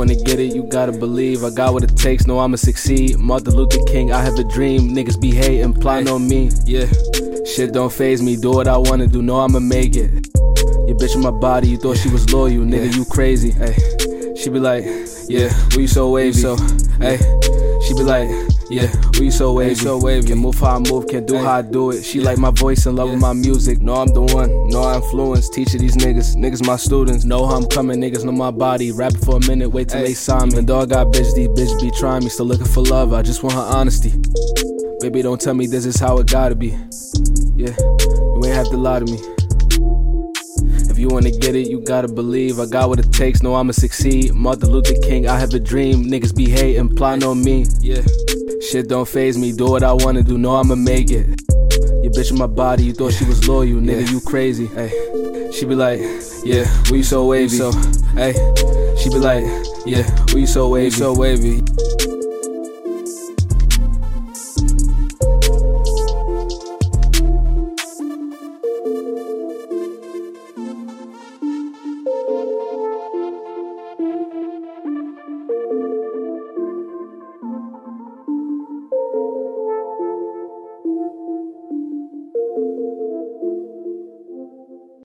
wanna get it, you gotta believe. I got what it takes, know I'ma succeed. Martin Luther King, I have a dream. Niggas be hating, plotting on me. Yeah, shit don't faze me. Do what I wanna do, know I'ma make it. Your bitch in my body, you thought she was loyal, nigga, you crazy. Ay, she be like, yeah, we so wavy. So, hey, she be like, yeah, we so wavy. so wavy. Can move how I move, can do how I do it. She like my voice, and love with my music. Know I'm the one, know I influence. Teaching these niggas, niggas my students. Know how I'm coming, niggas know my body. Rapping for a minute, wait till they sign me. And dog got bitch, these bitches be trying me. Still looking for love, I just want her honesty. Baby, don't tell me this is how it gotta be. Yeah, you ain't have to lie to me. If you wanna get it, you gotta believe. I got what it takes, know I'ma succeed. Martin Luther King, I have a dream. Niggas be hating, plotting on me. Yeah, shit don't faze me. Do what I wanna do, know I'ma make it. Your bitch in my body, you thought she was loyal, nigga, you crazy. Ay, she be like, yeah, we so wavy. So, hey, she be like, yeah, we so wavy. so wavy.